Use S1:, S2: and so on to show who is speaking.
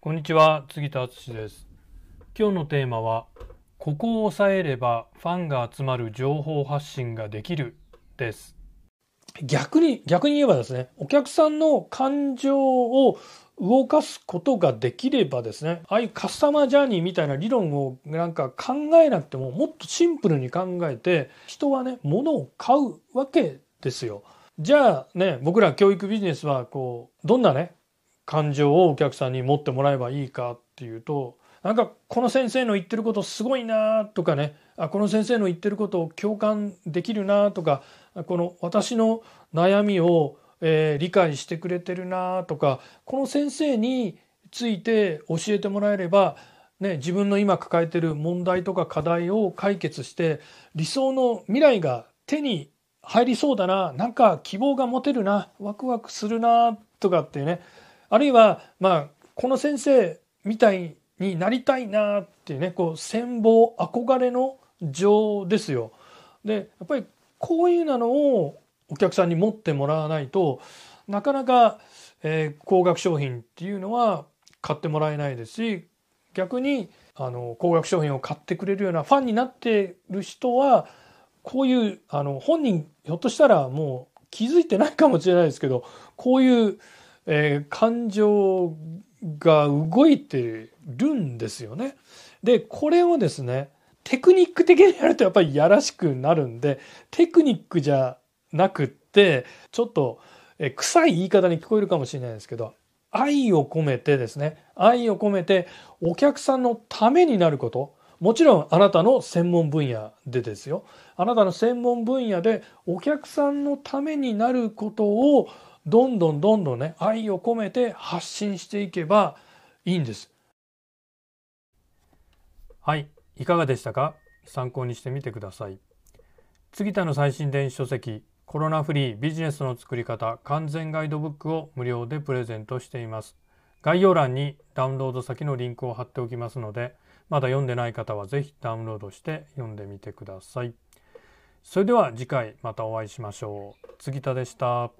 S1: こんにちは杉田敦です今日のテーマはここを抑えればファンが集まる情報発信ができるです逆に逆に言えばですねお客さんの感情を動かすことができればですねああいうカスタマージャーニーみたいな理論をなんか考えなくてももっとシンプルに考えて人はね物を買うわけですよ。じゃあね僕ら教育ビジネスはこうどんなね感情をお客さんに持ってもらえばいいかっていうとなんかこの先生の言ってることすごいなとかねあこの先生の言ってることを共感できるなとかこの私の悩みをえー、理解してくれてるなとかこの先生について教えてもらえれば、ね、自分の今抱えてる問題とか課題を解決して理想の未来が手に入りそうだななんか希望が持てるなワクワクするなとかってねあるいはまあこの先生みたいになりたいなっていうねこう羨望憧れの情ですよ。でやっぱりこういうのをお客さんに持ってもらわないとなかなか、えー、高額商品っていうのは買ってもらえないですし逆にあの高額商品を買ってくれるようなファンになってる人はこういうあの本人ひょっとしたらもう気づいてないかもしれないですけどこういう、えー、感情が動いてるんですよね。でこれをですねテクニック的にやるとやっぱりやらしくなるんでテクニックじゃなくってちょっとえ臭い言い方に聞こえるかもしれないですけど愛を込めてですね愛を込めてお客さんのためになることもちろんあなたの専門分野でですよあなたの専門分野でお客さんのためになることをどんどんどんどんね愛を込めて発信していけばいいんですはいいかがでしたか？参考にしてみてください杉田の最新電子書籍コロナフリービジネスの作り方完全ガイドブックを無料でプレゼントしています。概要欄にダウンロード先のリンクを貼っておきますので、まだ読んでない方は是非ダウンロードして読んでみてください。それでは次回またお会いしましょう。杉田でした。